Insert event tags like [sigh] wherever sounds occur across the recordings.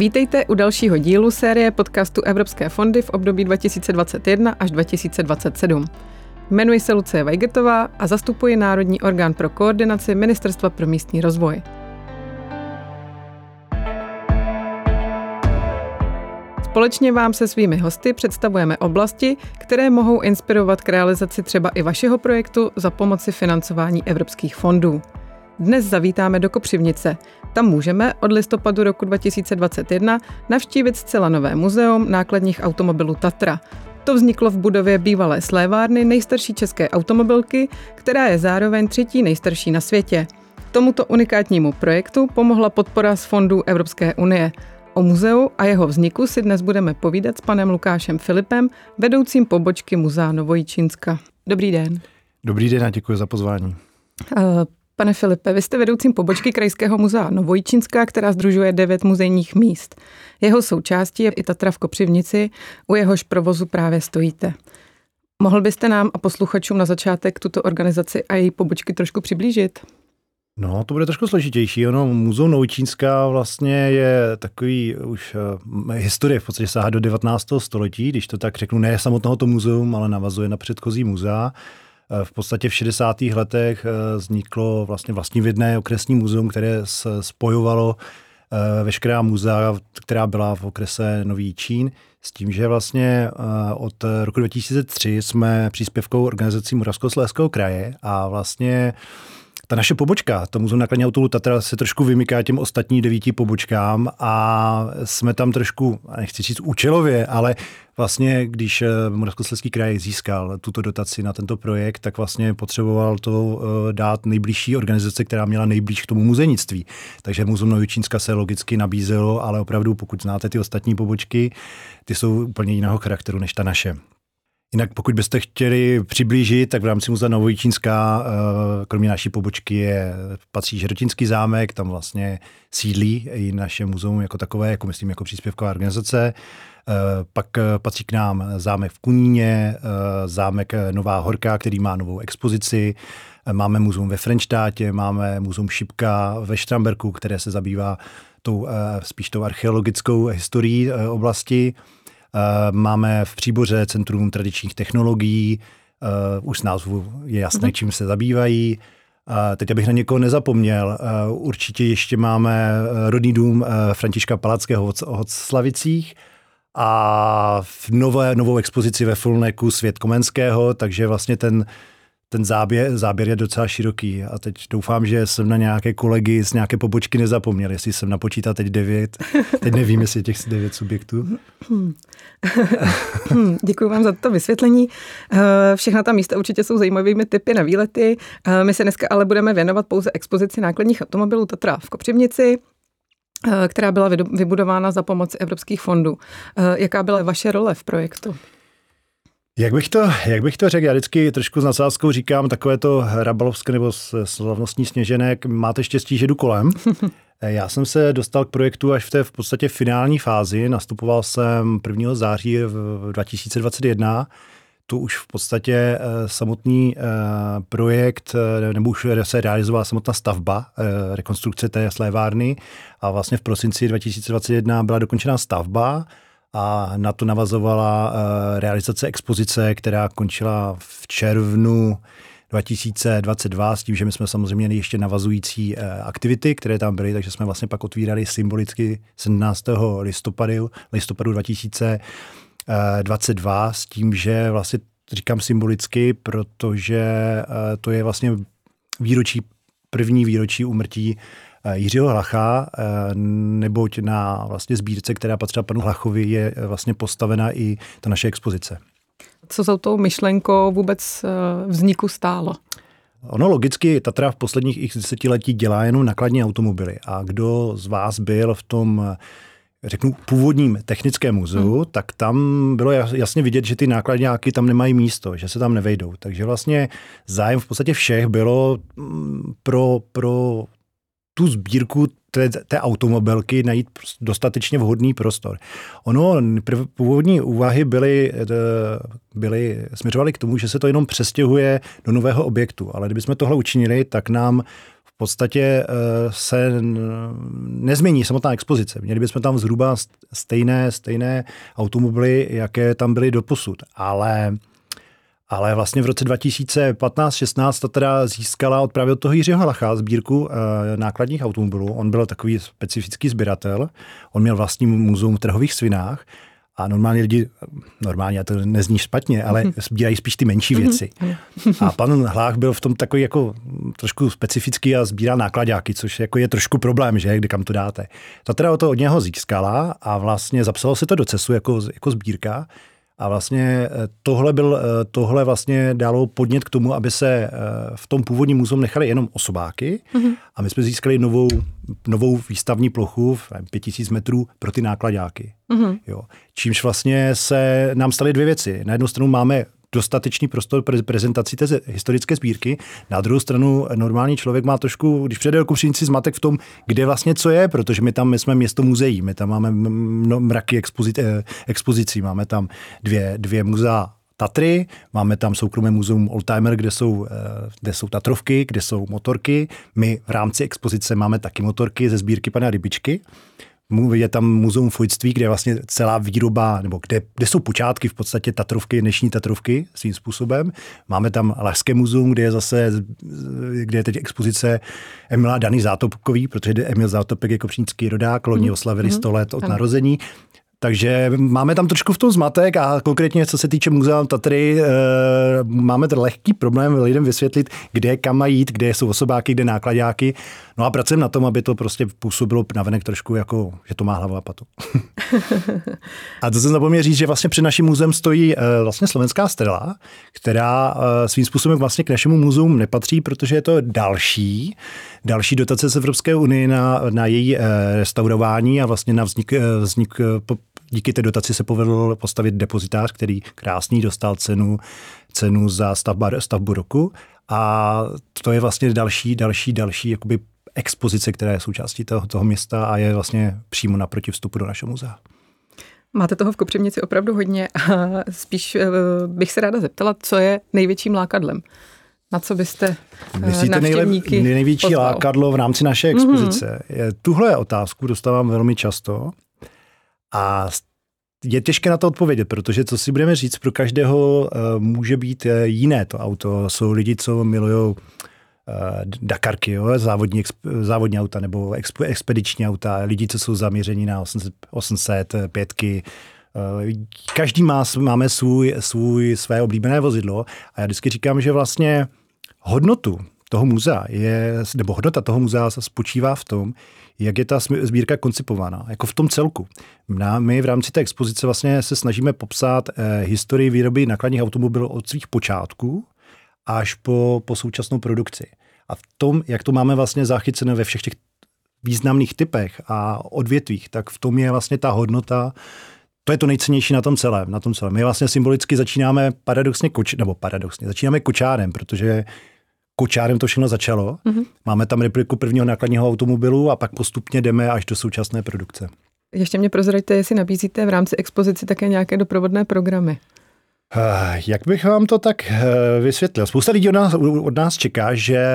Vítejte u dalšího dílu série podcastu Evropské fondy v období 2021 až 2027. Jmenuji se Lucie Vajgetová a zastupuji Národní orgán pro koordinaci Ministerstva pro místní rozvoj. Společně vám se svými hosty představujeme oblasti, které mohou inspirovat k realizaci třeba i vašeho projektu za pomoci financování evropských fondů. Dnes zavítáme do Kopřivnice. Tam můžeme od listopadu roku 2021 navštívit zcela nové muzeum nákladních automobilů Tatra. To vzniklo v budově bývalé slévárny nejstarší české automobilky, která je zároveň třetí nejstarší na světě. Tomuto unikátnímu projektu pomohla podpora z fondů Evropské unie. O muzeu a jeho vzniku si dnes budeme povídat s panem Lukášem Filipem, vedoucím pobočky Muzea Novojičínska. Dobrý den. Dobrý den a děkuji za pozvání. Pane Filipe, vy jste vedoucím pobočky Krajského muzea Novojičínská, která združuje devět muzejních míst. Jeho součástí je i Tatra v Kopřivnici, u jehož provozu právě stojíte. Mohl byste nám a posluchačům na začátek tuto organizaci a její pobočky trošku přiblížit? No, to bude trošku složitější. Ono, Muzeum Novočínská vlastně je takový už uh, historie v podstatě sáhá do 19. století, když to tak řeknu, ne samotného to muzeum, ale navazuje na předchozí muzea. Uh, v podstatě v 60. letech uh, vzniklo vlastně vlastní vědné okresní muzeum, které spojovalo veškerá muzea, která byla v okrese Nový Čín, s tím, že vlastně od roku 2003 jsme příspěvkou organizací Moravskoslezského kraje a vlastně ta naše pobočka, to muzeum nákladní autolu Tatra se trošku vymyká těm ostatním devíti pobočkám a jsme tam trošku, nechci říct účelově, ale vlastně, když eh, Moravskoslezský kraj získal tuto dotaci na tento projekt, tak vlastně potřeboval to eh, dát nejbližší organizace, která měla nejblíž k tomu muzejnictví. Takže Muzeum Novičínska se logicky nabízelo, ale opravdu, pokud znáte ty ostatní pobočky, ty jsou úplně jiného charakteru než ta naše. Jinak pokud byste chtěli přiblížit, tak v rámci Muzea Novojičínská, eh, kromě naší pobočky, je, patří Žerotinský zámek, tam vlastně sídlí i naše muzeum jako takové, jako myslím jako příspěvková organizace. Eh, pak eh, patří k nám zámek v Kuníně, zámek Nová Horka, který má novou expozici. Máme muzeum ve Frenštátě, máme muzeum Šipka ve Štramberku, které se zabývá tou, spíš tou archeologickou historií oblasti. Eh, máme v Příboře Centrum tradičních technologií, eh, už z názvu je jasné, mm-hmm. čím se zabývají. Teď, abych na někoho nezapomněl, eh, určitě ještě máme rodný dům Františka Palackého v Hoclavicích a v nové, novou expozici ve Fulneku Svět Komenského, takže vlastně ten ten záběr, záběr je docela široký a teď doufám, že jsem na nějaké kolegy z nějaké pobočky nezapomněl, jestli jsem napočítal teď devět, teď nevím, jestli těch devět subjektů. [laughs] Děkuji vám za to vysvětlení. Eh, všechna ta místa určitě jsou zajímavými typy na výlety. Eh, my se dneska ale budeme věnovat pouze expozici nákladních automobilů Tatra v Kopřivnici, která byla vybudována za pomoci evropských fondů. Jaká byla vaše role v projektu? Jak bych, to, jak bych to řekl, já vždycky trošku s nadsázkou říkám takové to rabalovské nebo slavnostní sněženek, máte štěstí, že jdu kolem. [laughs] Já jsem se dostal k projektu až v té v podstatě finální fázi. Nastupoval jsem 1. září v 2021. Tu už v podstatě eh, samotný eh, projekt, eh, nebo už se realizovala samotná stavba, rekonstrukce té slévárny a vlastně v prosinci 2021 byla dokončená stavba a na to navazovala realizace expozice, která končila v červnu 2022 s tím, že my jsme samozřejmě měli ještě navazující aktivity, které tam byly, takže jsme vlastně pak otvírali symbolicky 17. listopadu, listopadu 2022 s tím, že vlastně říkám symbolicky, protože eh, to je vlastně výročí, první výročí umrtí Eh, Jiřího Hlacha, eh, neboť na vlastně sbírce, která patřila panu Hlachovi, je eh, vlastně postavena i ta naše expozice. Co za tou myšlenkou vůbec vzniku stálo? Ono logicky Tatra v posledních x desetiletí dělá jenom nakladní automobily. A kdo z vás byl v tom řeknu, původním technickém muzeu, hmm. tak tam bylo jasně vidět, že ty nákladňáky tam nemají místo, že se tam nevejdou. Takže vlastně zájem v podstatě všech bylo mm, pro, pro tu sbírku té, té automobilky najít dostatečně vhodný prostor. Ono, původní úvahy byly, eh, byly, směřovaly k tomu, že se to jenom přestěhuje do nového objektu, ale kdybychom tohle učinili, tak nám podstatě se nezmění samotná expozice. Měli bychom tam zhruba stejné, stejné automobily, jaké tam byly do posud. Ale ale vlastně v roce 2015-16 to teda získala od právě od toho Jiřího Lacha sbírku e, nákladních automobilů. On byl takový specifický sběratel. On měl vlastní muzeum v trhových svinách a normálně lidi, normálně, a to nezní špatně, ale mm-hmm. sbírají spíš ty menší mhm. věci. A pan Hlách byl v tom takový jako trošku specifický a sbírá nákladáky, což jako je trošku problém, že, kde kam to dáte. Ta teda o to od něho získala a vlastně zapsalo se to do CESu jako, jako sbírka. A vlastně eh, tohle, byl, eh, tohle vlastně dalo podnět k tomu, aby se eh, v tom původním muzeum nechali jenom osobáky mm-hmm. a my jsme získali novou, novou výstavní plochu v 5000 metrů pro ty nákladáky. Mm-hmm. Jo. Čímž vlastně se nám staly dvě věci. Na jednu stranu máme dostatečný prostor pro prezentaci té historické sbírky. Na druhou stranu normální člověk má trošku, když přijde do Kupřinici, zmatek v tom, kde vlastně co je, protože my tam my jsme město muzeí, my tam máme mraky expozic, eh, expozicí, máme tam dvě, dvě muzea Tatry, máme tam soukromé muzeum Oldtimer, kde jsou, eh, kde jsou Tatrovky, kde jsou motorky. My v rámci expozice máme taky motorky ze sbírky pana Rybičky je tam muzeum fojtství, kde je vlastně celá výroba, nebo kde, kde jsou počátky v podstatě Tatrovky, dnešní Tatrovky svým způsobem. Máme tam Lašské muzeum, kde je zase, kde je teď expozice Emila Dany Zátopkový, protože Emil Zátopek je kopřínský rodák, loni mm. oslavili 100 let od narození. Takže máme tam trošku v tom zmatek a konkrétně co se týče muzea Tatry, e, máme ten lehký problém lidem vysvětlit, kde kam mají jít, kde jsou osobáky, kde nákladáky. No a pracujeme na tom, aby to prostě působilo navenek trošku jako, že to má hlavu a patu. [laughs] a to jsem zapomněl říct, že vlastně před naším muzeem stojí e, vlastně slovenská strela, která e, svým způsobem vlastně k našemu muzeum nepatří, protože je to další, další dotace z Evropské unie na, na její restaurování a vlastně na vznik, vznik díky té dotaci se povedlo postavit depozitář, který krásný dostal cenu, cenu za stavba, stavbu roku. A to je vlastně další, další, další jakoby expozice, která je součástí toho, toho města a je vlastně přímo naproti vstupu do našeho muzea. Máte toho v Kopřivnici opravdu hodně a spíš eh, bych se ráda zeptala, co je největším lákadlem? Na co byste eh, Myslíte nejlep, největší pozval? lákadlo v rámci naší mhm. expozice? Mm-hmm. Tuhle otázku dostávám velmi často a je těžké na to odpovědět, protože co si budeme říct, pro každého uh, může být jiné to auto. Jsou lidi, co milují Dakarky, jo, závodní, závodní auta nebo exp, expediční auta, lidi, co jsou zaměření na 800, 800 pětky, Každý má, máme svůj, svůj, své oblíbené vozidlo a já vždycky říkám, že vlastně hodnotu toho muzea je, nebo hodnota toho muzea spočívá v tom, jak je ta sbírka koncipována, jako v tom celku. My v rámci té expozice vlastně se snažíme popsat eh, historii výroby nákladních automobilů od svých počátků až po, po současnou produkci. A v tom, jak to máme vlastně zachycené ve všech těch významných typech a odvětvích, tak v tom je vlastně ta hodnota to je to nejcennější na tom celém. Na tom celém. My vlastně symbolicky začínáme paradoxně, koč, nebo paradoxně, začínáme kočárem, protože kočárem to všechno začalo. Mm-hmm. Máme tam repliku prvního nákladního automobilu a pak postupně jdeme až do současné produkce. Ještě mě prozraďte, jestli nabízíte v rámci expozici také nějaké doprovodné programy. Eh, jak bych vám to tak eh, vysvětlil? Spousta lidí od nás, od nás čeká, že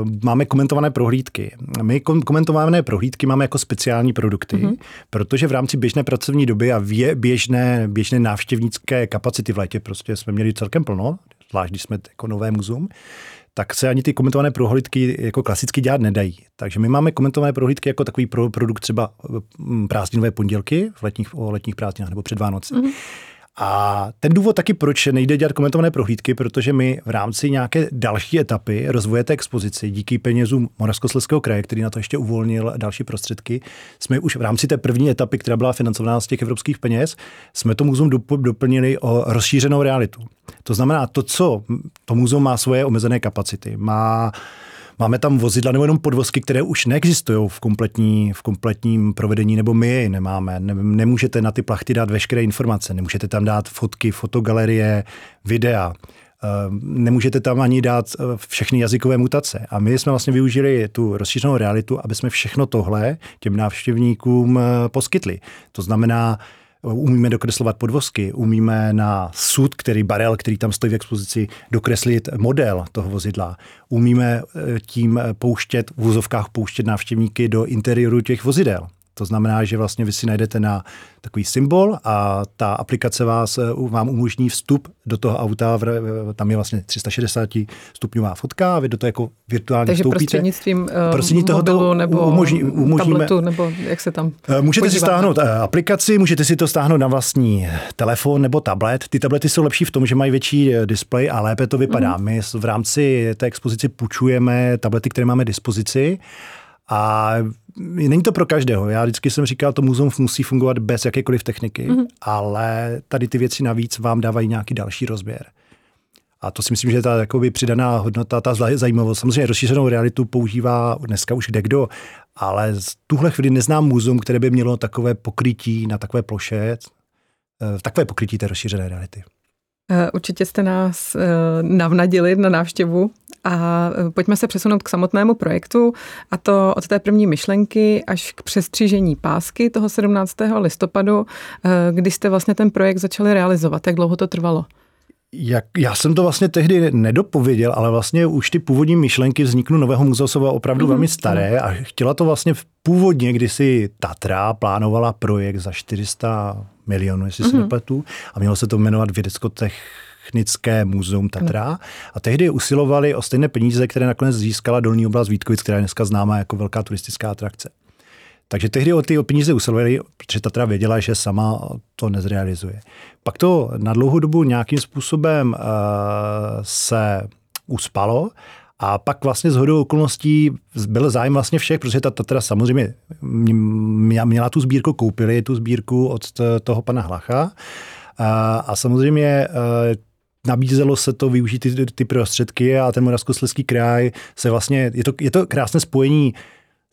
uh, máme komentované prohlídky. My komentované prohlídky máme jako speciální produkty, mm-hmm. protože v rámci běžné pracovní doby a běžné, běžné návštěvnické kapacity v létě prostě jsme měli celkem plno, zvlášť když jsme jako nové muzeum, tak se ani ty komentované prohlídky jako klasicky dělat nedají. Takže my máme komentované prohlídky jako takový pro, produkt třeba prázdninové pondělky v letních, o letních prázdninách nebo před Vánoci. Mm-hmm. A ten důvod taky, proč nejde dělat komentované prohlídky, protože my v rámci nějaké další etapy rozvoje té expozici díky penězům Moravskoslezského kraje, který na to ještě uvolnil další prostředky, jsme už v rámci té první etapy, která byla financovaná z těch evropských peněz, jsme to muzeum doplnili o rozšířenou realitu. To znamená, to, co to muzeum má svoje omezené kapacity, má Máme tam vozidla nebo jenom podvozky, které už neexistují v, kompletní, v kompletním provedení, nebo my je nemáme. Ne, nemůžete na ty plachty dát veškeré informace, nemůžete tam dát fotky, fotogalerie, videa. Eh, nemůžete tam ani dát eh, všechny jazykové mutace. A my jsme vlastně využili tu rozšířenou realitu, aby jsme všechno tohle těm návštěvníkům eh, poskytli. To znamená, umíme dokreslovat podvozky, umíme na sud, který barel, který tam stojí v expozici, dokreslit model toho vozidla. Umíme eh, tím pouštět, v úzovkách pouštět návštěvníky do interiéru těch vozidel. To znamená, že vlastně vy si najdete na takový symbol a ta aplikace vás, eh, vám umožní vstup do toho auta, tam je vlastně 360 stupňová fotka a vy do toho jako virtuálně Takže vstoupíte. prostřednictvím, uh, prostřednictvím mobilu nebo umožní, umožníme, tabletu, nebo jak se tam eh, Můžete podívat. si stáhnout aplikaci, můžete si to stáhnout na vlastní telefon nebo tablet. Ty tablety jsou lepší v tom, že mají větší displej a lépe to vypadá. Mm-hmm. My v rámci té expozici půjčujeme tablety, které máme dispozici a není to pro každého. Já vždycky jsem říkal, to muzeum musí fungovat bez jakékoliv techniky, mm-hmm. ale tady ty věci navíc vám dávají nějaký další rozměr. A to si myslím, že je ta jakoby, přidaná hodnota, ta zajímavost. Samozřejmě rozšířenou realitu používá dneska už kde kdo, ale z tuhle chvíli neznám muzeum, které by mělo takové pokrytí na takové ploše, eh, takové pokrytí té rozšířené reality. Eh, určitě jste nás eh, navnadili na návštěvu a eh, pojďme se přesunout k samotnému projektu a to od té první myšlenky až k přestřížení pásky toho 17. listopadu, kdy jste vlastně ten projekt začali realizovat. Jak dlouho to trvalo? Jak, já jsem to vlastně tehdy nedopověděl, ale vlastně už ty původní myšlenky vzniknu Nového muzea jsou opravdu mm-hmm. velmi staré a chtěla to vlastně v původně, když si Tatra plánovala projekt za 400 milionů, jestli mm-hmm. se nepletu, a mělo se to jmenovat Vědecko-technické muzeum Tatra. Mm. A tehdy usilovali o stejné peníze, které nakonec získala Dolní oblast Vítkovic, která je dneska známá jako velká turistická atrakce. Takže tehdy o ty peníze usilovali, protože Tatra věděla, že sama to nezrealizuje. Pak to na dlouhou dobu nějakým způsobem uh, se uspalo a pak vlastně z hodou okolností byl zájem vlastně všech, protože ta Tatra samozřejmě měla tu sbírku, koupili tu sbírku od toho pana Hlacha. A, a samozřejmě e, nabízelo se to využít ty, ty prostředky a ten Moravskoslezský kraj se vlastně, je to, je to krásné spojení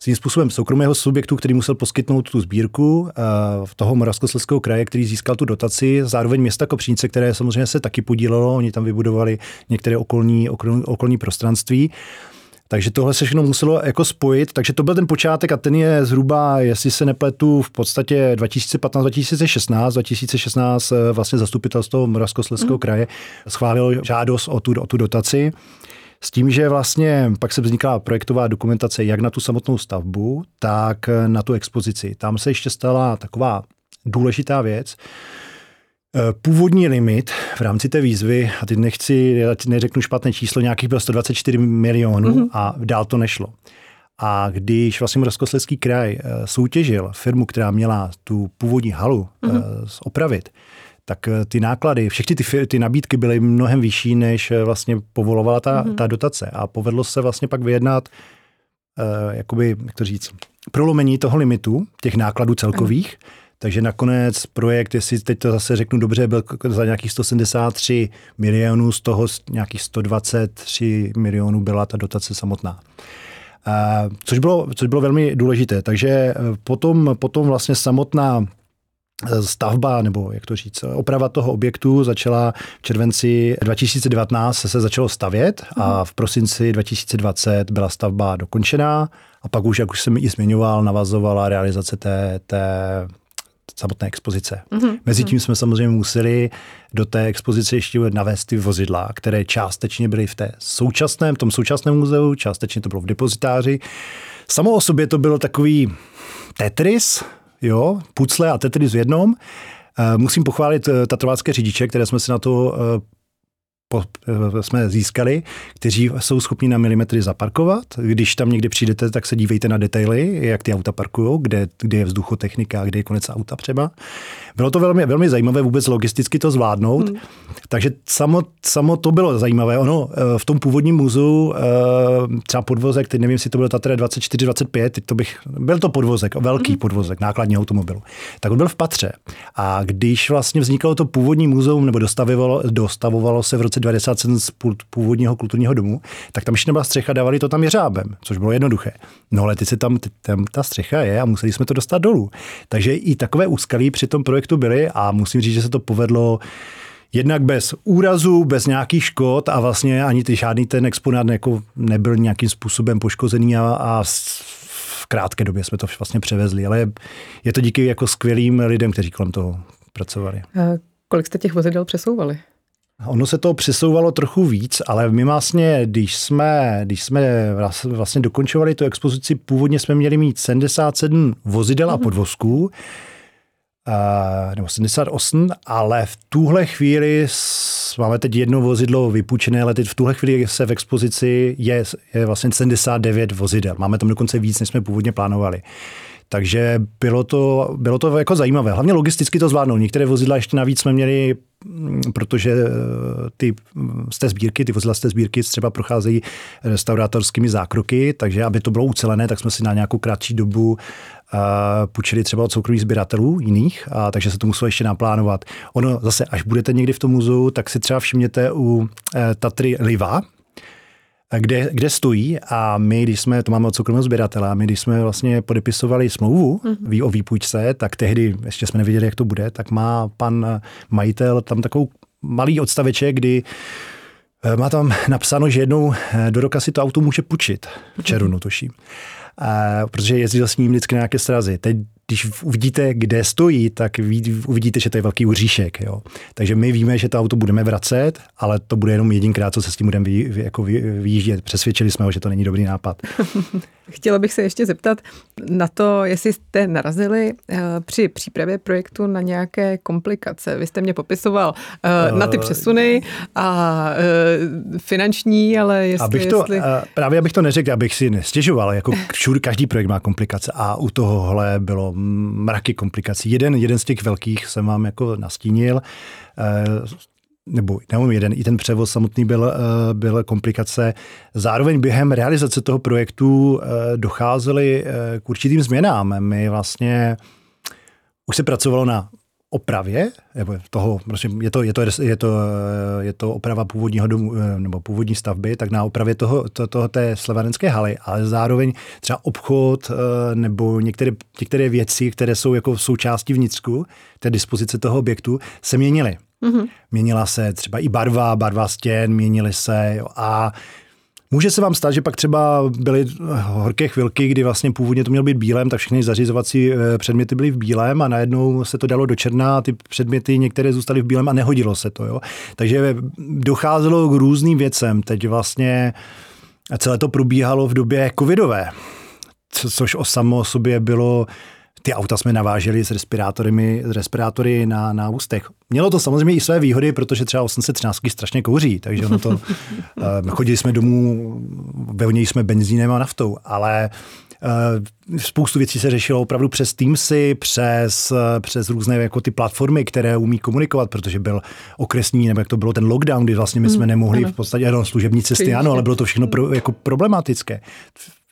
svým způsobem soukromého subjektu, který musel poskytnout tu sbírku uh, toho Moravskoslezského kraje, který získal tu dotaci, zároveň města Kopřínice, které samozřejmě se taky podílelo, oni tam vybudovali některé okolní, okolní, okolní prostranství. Takže tohle se všechno muselo jako spojit, takže to byl ten počátek a ten je zhruba, jestli se nepletu, v podstatě 2015-2016. 2016 vlastně zastupitelstvo Moravskoslezského mm. kraje schválilo žádost o tu, o tu dotaci. S tím, že vlastně pak se vznikla projektová dokumentace jak na tu samotnou stavbu, tak na tu expozici. Tam se ještě stala taková důležitá věc, Původní limit v rámci té výzvy, a teď nechci, já ti neřeknu špatné číslo, nějakých byl 124 milionů mm-hmm. a dál to nešlo. A když vlastně Moravskoslezský kraj eh, soutěžil firmu, která měla tu původní halu mm-hmm. opravit, tak eh, ty náklady, všechny ty, ty nabídky byly mnohem vyšší, než eh, vlastně povolovala ta, mm-hmm. ta dotace. A povedlo se vlastně pak vyjednat, uh, jakoby, jak to říct, prolomení toho limitu, těch nákladů celkových, mm. Takže nakonec projekt, jestli teď to zase řeknu dobře, byl za nějakých 173 milionů, z toho nějakých 123 milionů byla ta dotace samotná. Uh, což, bylo, což bylo velmi důležité. Takže potom, potom vlastně samotná stavba, nebo jak to říct, oprava toho objektu začala v červenci 2019 se začalo stavět a mhm. v prosinci 2020 byla stavba dokončená a pak už, jak už jsem i zmiňoval, navazovala realizace té, té samotné expozice. Mm-hmm. Mezitím jsme samozřejmě museli do té expozice ještě navést ty vozidla, které částečně byly v té současném, tom současném muzeu, částečně to bylo v depozitáři. Samo o sobě to bylo takový Tetris, jo, pucle a Tetris v jednom. Eh, musím pochválit eh, tatovácké řidiče, které jsme si na to eh, po, jsme získali, kteří jsou schopni na milimetry zaparkovat. Když tam někdy přijdete, tak se dívejte na detaily, jak ty auta parkují, kde, kde je vzduchotechnika, kde je konec auta třeba. Bylo to velmi, velmi zajímavé vůbec logisticky to zvládnout, hmm. takže samo, samo to bylo zajímavé. Ono eh, v tom původním muzeu, eh, třeba podvozek, teď nevím, jestli to byl Tatra 24-25, to bych, byl to podvozek, velký hmm. podvozek nákladní automobilu. Tak on byl v patře. A když vlastně vznikalo to původní muzeum, nebo dostavovalo, dostavovalo se v roce 97 z původního kulturního domu, tak tam ještě nebyla střecha, dávali to tam jeřábem, což bylo jednoduché. No ale teď se tam, tam ta střecha je a museli jsme to dostat dolů. Takže i takové úskalí při tom projektu byly a musím říct, že se to povedlo jednak bez úrazu, bez nějakých škod a vlastně ani ty žádný ten exponát jako nebyl nějakým způsobem poškozený a, a v krátké době jsme to vlastně převezli, ale je to díky jako skvělým lidem, kteří kolem toho pracovali. Kolik jste těch vozidel přesouvali? Ono se to přesouvalo trochu víc, ale my vlastně, když jsme, když jsme vlastně dokončovali tu expozici, původně jsme měli mít 77 vozidel a mhm. podvozků, Uh, nebo 78, ale v tuhle chvíli máme teď jedno vozidlo vypůjčené, ale teď v tuhle chvíli se v expozici je, je vlastně 79 vozidel. Máme tam dokonce víc, než jsme původně plánovali. Takže bylo to, bylo to jako zajímavé. Hlavně logisticky to zvládnout. Některé vozidla ještě navíc jsme měli, mm, protože eh, ty z té sbírky, ty vozidla z té sbírky třeba procházejí restaurátorskými zákroky, takže aby to bylo ucelené, tak jsme si na nějakou kratší dobu uh, půjčili třeba od soukromých sběratelů jiných, a takže se to muselo ještě naplánovat. Ono zase, až budete někdy v tom muzeu, tak si třeba všimněte u uh, Tatry Liva, kde, kde stojí a my, když jsme, to máme od soukromého sběratele, a my, když jsme vlastně podepisovali smlouvu mm-hmm. o výpůjčce, tak tehdy, ještě jsme nevěděli, jak to bude, tak má pan majitel tam takovou malý odstaveček, kdy eh, má tam [laughs] napsáno, že jednou eh, do roka si to auto může půjčit, v červnu tuším. A, protože jezdil s ním vždycky na nějaké strazy. Teď když uvidíte, kde stojí, tak uvidíte, že to je velký uříšek. Jo. Takže my víme, že to auto budeme vracet, ale to bude jenom jedinkrát, co se s tím budeme vy, jako vyjíždět. Přesvědčili jsme ho, že to není dobrý nápad. [laughs] Chtěla bych se ještě zeptat na to, jestli jste narazili eh, při přípravě projektu na nějaké komplikace. Vy jste mě popisoval uh, na ty přesuny a uh, finanční, ale jestli... Abych to, jestli... právě abych to neřekl, abych si nestěžoval. Jako všude, každý projekt má komplikace a u tohohle bylo mraky komplikací. Jeden, jeden z těch velkých jsem vám jako nastínil, eh, nebo nevím, jeden, i ten převoz samotný byl, eh, byl komplikace. Zároveň během realizace toho projektu eh, docházely k určitým změnám. My vlastně už se pracovalo na opravě, nebo toho, prostě je, to, je, to, je, to, je to oprava původního domu, nebo původní stavby, tak na opravě toho, to, toho té slevarenské haly, ale zároveň třeba obchod eh, nebo některé, některé věci, které jsou jako součástí vnitřku, té dispozice toho objektu, se měnily. Mm-hmm. Měnila se třeba i barva, barva stěn, měnily se jo, a Může se vám stát, že pak třeba byly horké chvilky, kdy vlastně původně to mělo být bílém, tak všechny zařizovací eh, předměty byly v bílém a najednou se to dalo do černá a ty předměty některé zůstaly v bílém a nehodilo se to. Jo? Takže docházelo k různým věcem. Teď vlastně celé to probíhalo v době covidové, což o samo sobě bylo ty auta jsme naváželi s respirátory, s respirátory na, na ústech. Mělo to samozřejmě i své výhody, protože třeba 813 strašně kouří, takže ono to, [laughs] eh, chodili jsme domů, vevněji jsme benzínem a naftou, ale Uh, spoustu věcí se řešilo opravdu přes Teamsy, přes, přes různé jako ty platformy, které umí komunikovat, protože byl okresní, nebo jak to bylo ten lockdown, kdy vlastně my jsme hmm, nemohli v podstatě, ano, služební cesty, ano, ale bylo to všechno pro, jako problematické.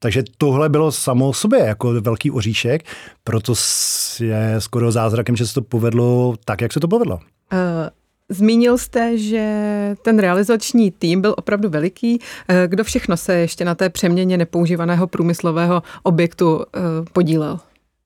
Takže tohle bylo samo o sobě jako velký oříšek, proto je skoro zázrakem, že se to povedlo tak, jak se to povedlo. Uh, Zmínil jste, že ten realizační tým byl opravdu veliký. Eh, kdo všechno se ještě na té přeměně nepoužívaného průmyslového objektu eh, podílel?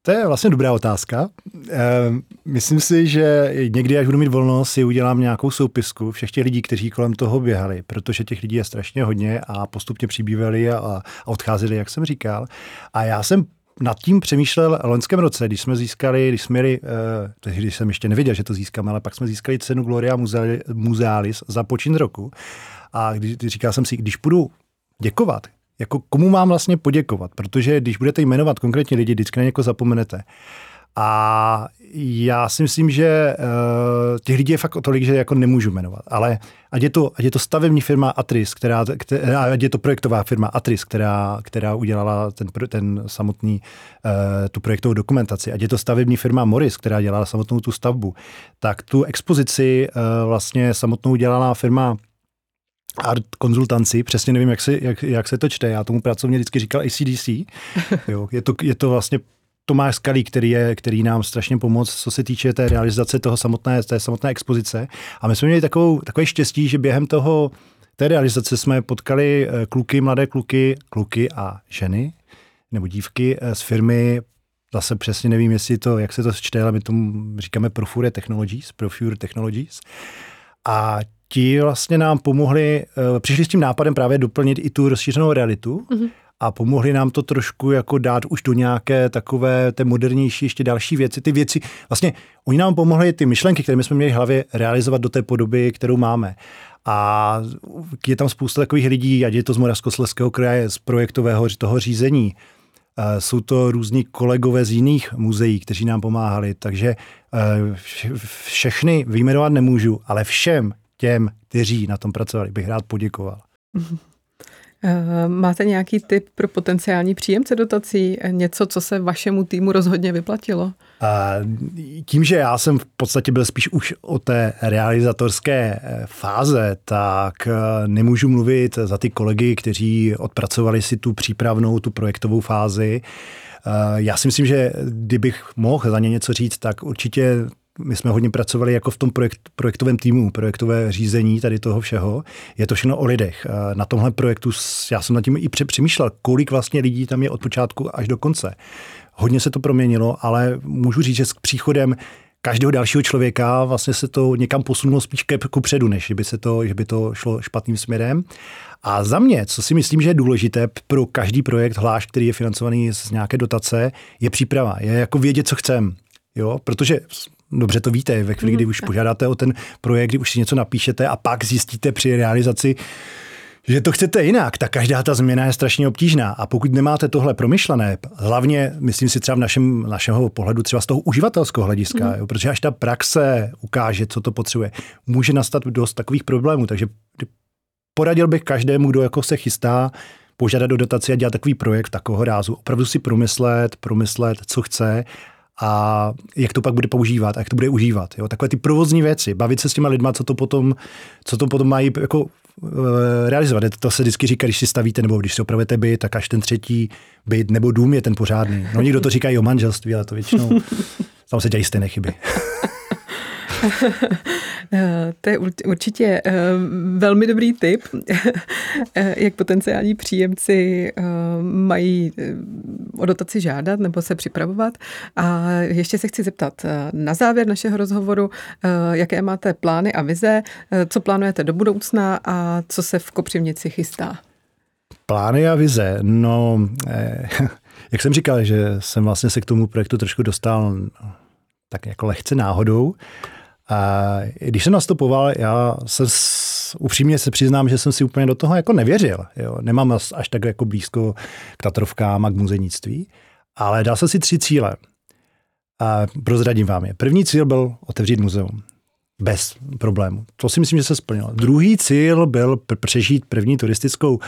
To je vlastně dobrá otázka. Ehm, myslím si, že někdy, až budu mít volnost, si udělám nějakou soupisku všech těch lidí, kteří kolem toho běhali, protože těch lidí je strašně hodně a postupně přibývali a, a odcházeli, jak jsem říkal. A já jsem nad tím přemýšlel v loňském roce, když jsme získali, když jsme měli, eh, když jsem ještě nevěděl, že to získáme, ale pak jsme získali cenu Gloria Musealis za počin roku. A když, říkal jsem si, když půjdu děkovat, jako komu mám vlastně poděkovat, protože když budete jmenovat konkrétně lidi, vždycky na někoho zapomenete. A já si myslím, že uh, těch lidí je fakt o tolik, že jako nemůžu jmenovat. Ale ať je to, ať je to stavební firma Atris, která, která, ať je to projektová firma Atris, která, která udělala ten, ten samotný, uh, tu projektovou dokumentaci, ať je to stavební firma Morris, která dělala samotnou tu stavbu, tak tu expozici uh, vlastně samotnou dělala firma art konzultanci, přesně nevím, jak se, jak, jak se to čte, já tomu pracovně vždycky říkal ACDC, [laughs] jo, je, to, je to vlastně Tomáš Skalí, který, je, který nám strašně pomoc, co se týče té realizace toho samotné, té samotné expozice. A my jsme měli takovou, takové štěstí, že během toho té realizace jsme potkali eh, kluky, mladé kluky, kluky a ženy nebo dívky eh, z firmy zase přesně nevím, jestli to, jak se to čte, ale my tomu říkáme Profure Technologies, Profure Technologies. A ti vlastně nám pomohli, eh, přišli s tím nápadem právě doplnit i tu rozšířenou realitu mm-hmm. a pomohli nám to trošku jako dát už do nějaké takové té modernější ještě další věci. Ty věci, vlastně oni nám pomohli ty myšlenky, které my jsme měli v hlavě, realizovat do té podoby, kterou máme. A je tam spousta takových lidí, ať je to z Moravskoslezského kraje, z projektového toho řízení, jsou to různí kolegové z jiných muzeí, kteří nám pomáhali, takže všechny vyjmenovat nemůžu, ale všem těm, kteří na tom pracovali, bych rád poděkoval. [laughs] Eh, máte nějaký tip pro potenciální příjemce dotací? Něco, co se vašemu týmu rozhodně vyplatilo? A tím, že já jsem v podstatě byl spíš už o té realizatorské eh, fáze, tak eh, nemůžu mluvit za ty kolegy, kteří odpracovali si tu přípravnou, tu projektovou fázi. Já si myslím, že kdybych mohl za ně něco říct, tak určitě my jsme hodně pracovali jako v tom projekt, projektovém týmu, projektové řízení tady toho všeho. Je to všechno o lidech. Na tomhle projektu já jsem nad tím i přemýšlel, kolik vlastně lidí tam je od počátku až do konce. Hodně se to proměnilo, ale můžu říct, že s příchodem každého dalšího člověka vlastně se to někam posunulo spíš ke, ku předu, než by, se to, že by to šlo špatným směrem. A za mě, co si myslím, že je důležité pro každý projekt, hláš, který je financovaný z nějaké dotace, je příprava. Je jako vědět, co chcem. Jo, protože dobře to víte, ve chvíli, kdy už požádáte o ten projekt, kdy už si něco napíšete a pak zjistíte při realizaci, že to chcete jinak, tak každá ta změna je strašně obtížná. A pokud nemáte tohle promyšlené, hlavně, myslím si třeba v našem, našeho pohledu, třeba z toho uživatelského hlediska, mm. jo, protože až ta praxe ukáže, co to potřebuje, může nastat dost takových problémů. Takže poradil bych každému, kdo jako se chystá, požádat do dotaci a dělat takový projekt takového rázu. Opravdu si promyslet, promyslet, co chce a jak to pak bude používat a jak to bude užívat. Jo? Takové ty provozní věci, bavit se s těma lidma, co to potom, co to potom mají jako eh, realizovat. To se vždycky říká, když si stavíte nebo když si opravujete byt, tak až ten třetí byt nebo dům je ten pořádný. No někdo to říká i o manželství, ale to většinou [laughs] tam se dělají stejné chyby. [laughs] Eh, to je určitě eh, velmi dobrý tip, [laughs] eh, jak potenciální příjemci mají o dotaci žádat nebo se připravovat. A ještě se chci zeptat na závěr našeho rozhovoru, jaké máte plány a vize, co plánujete do budoucna a co se v Kopřivnici chystá? Plány a vize. No, [laughs] jak jsem říkal, že jsem vlastně se k tomu projektu trošku dostal tak jako lehce náhodou. Když jsem nastupoval, já se upřímně se přiznám, že jsem si úplně do toho jako nevěřil. Jo. Nemám až tak jako blízko k Tatrovkám a k muzenictví, ale dal jsem si tři cíle. A prozradím vám je. První cíl byl otevřít muzeum bez problému. To si myslím, že se splnilo. Druhý cíl byl přežít první turistickou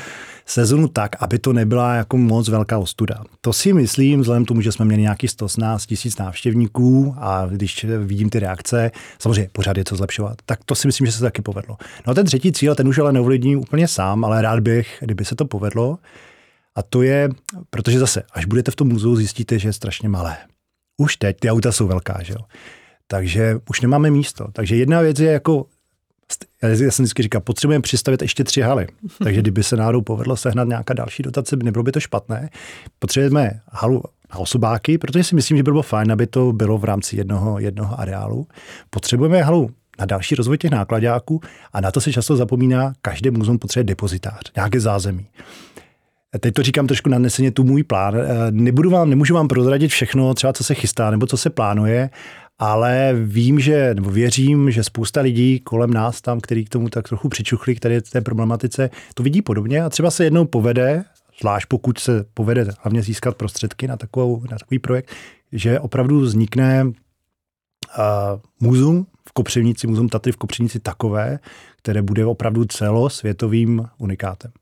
sezonu tak, aby to nebyla jako moc velká ostuda. To si myslím, vzhledem k tomu, že jsme měli nějakých 118 tisíc návštěvníků a když vidím ty reakce, samozřejmě pořád je co zlepšovat, tak to si myslím, že se taky povedlo. No a ten třetí cíl, ten už ale neovlivním úplně sám, ale rád bych, kdyby se to povedlo. A to je, protože zase, až budete v tom muzeu, zjistíte, že je strašně malé. Už teď ty auta jsou velká, že jo takže už nemáme místo. Takže jedna věc je jako, já jsem vždycky říkal, potřebujeme přistavit ještě tři haly. [laughs] Takže kdyby se náhodou povedlo sehnat nějaká další dotace, nebylo by to špatné. Potřebujeme halu na osobáky, protože si myslím, že by bylo fajn, aby to bylo v rámci jednoho, jednoho areálu. Potřebujeme halu na další rozvoj těch nákladáků a na to se často zapomíná, každé muzeum potřebuje depozitář, nějaké zázemí. Teď to říkám trošku naneseně tu můj plán. Nebudu vám, nemůžu vám prozradit všechno, třeba co se chystá nebo co se plánuje, ale vím, že, nebo věřím, že spousta lidí kolem nás tam, který k tomu tak trochu přičuchli, k tady té problematice, to vidí podobně a třeba se jednou povede, zvlášť pokud se povede hlavně získat prostředky na, takovou, na takový projekt, že opravdu vznikne uh, muzeum v Kopřivnici, muzeum Tatry v Kopřivnici takové, které bude opravdu celosvětovým unikátem.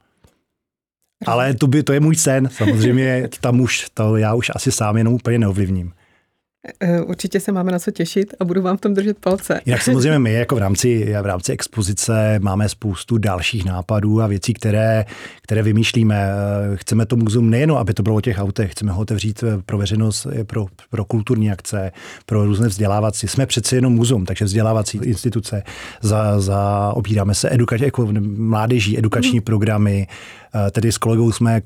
Ale to, by, to je můj sen, samozřejmě tam už, to já už asi sám jenom úplně neovlivním. Eh, určitě se máme na co těšit a budu vám v tom držet palce. Jinak samozřejmě my jako v rámci, v rámci expozice máme spoustu dalších nápadů a věcí, které, které vymýšlíme. Eh, chceme to muzeum nejen, aby to bylo o těch autech, chceme ho otevřít eh, pro veřejnost, pro, pro kulturní akce, pro různé vzdělávací. Jsme přeci jenom muzeum, takže vzdělávací instituce. Za, za obíráme se edukač, jako mládeží, edukační mm. programy, tedy s kolegou jsme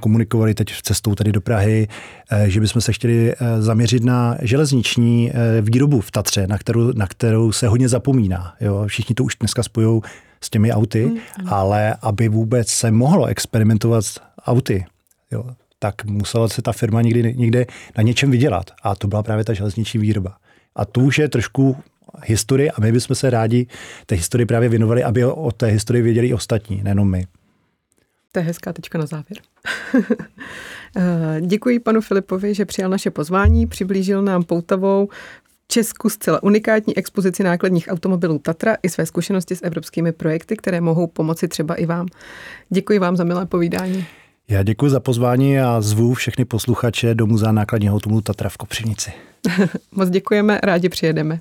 komunikovali teď v cestou tady do Prahy, eh, že bychom se chtěli eh, zaměřit na železniční výrobu v Tatře, na kterou, na kterou se hodně zapomíná. Jo? Všichni to už dneska spojují s těmi auty, mm, ale aby vůbec se mohlo experimentovat s auty, jo, tak musela se ta firma někdy, někde na něčem vydělat. A to byla právě ta železniční výroba. A tu už je trošku historie a my bychom se rádi té historii právě věnovali, aby o té historii věděli ostatní, nejenom my. To je hezká tečka na závěr. [laughs] Eh, děkuji panu Filipovi, že přijal naše pozvání, přiblížil nám Poutavou Česku zcela unikátní expozici nákladních automobilů Tatra i své zkušenosti s evropskými projekty, které mohou pomoci třeba i vám. Děkuji vám za milé povídání. Já děkuji za pozvání a zvu všechny posluchače do Muzea nákladního automobilu Tatra v Kopřivnici. [laughs] Moc děkujeme, rádi přijedeme.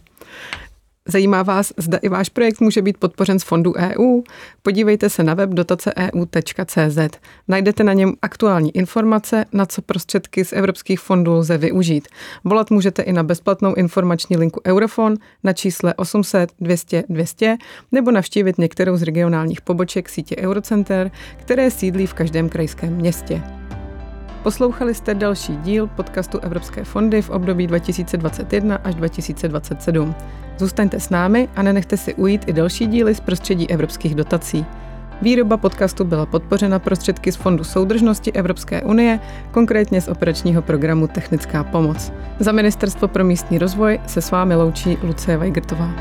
Zajímá vás, zda i váš projekt může být podpořen z fondu EU? Podívejte se na web dotaceeu.cz. Najdete na něm aktuální informace, na co prostředky z evropských fondů lze využít. Volat můžete i na bezplatnou informační linku Eurofon na čísle 800 200 200 nebo navštívit některou z regionálních poboček sítě Eurocenter, které sídlí v každém krajském městě. Poslouchali jste další díl podcastu Evropské fondy v období 2021 až 2027. Zůstaňte s námi a nenechte si ujít i další díly z prostředí evropských dotací. Výroba podcastu byla podpořena prostředky z Fondu soudržnosti Evropské unie, konkrétně z operačního programu Technická pomoc. Za Ministerstvo pro místní rozvoj se s vámi loučí Lucie Vajgrtová.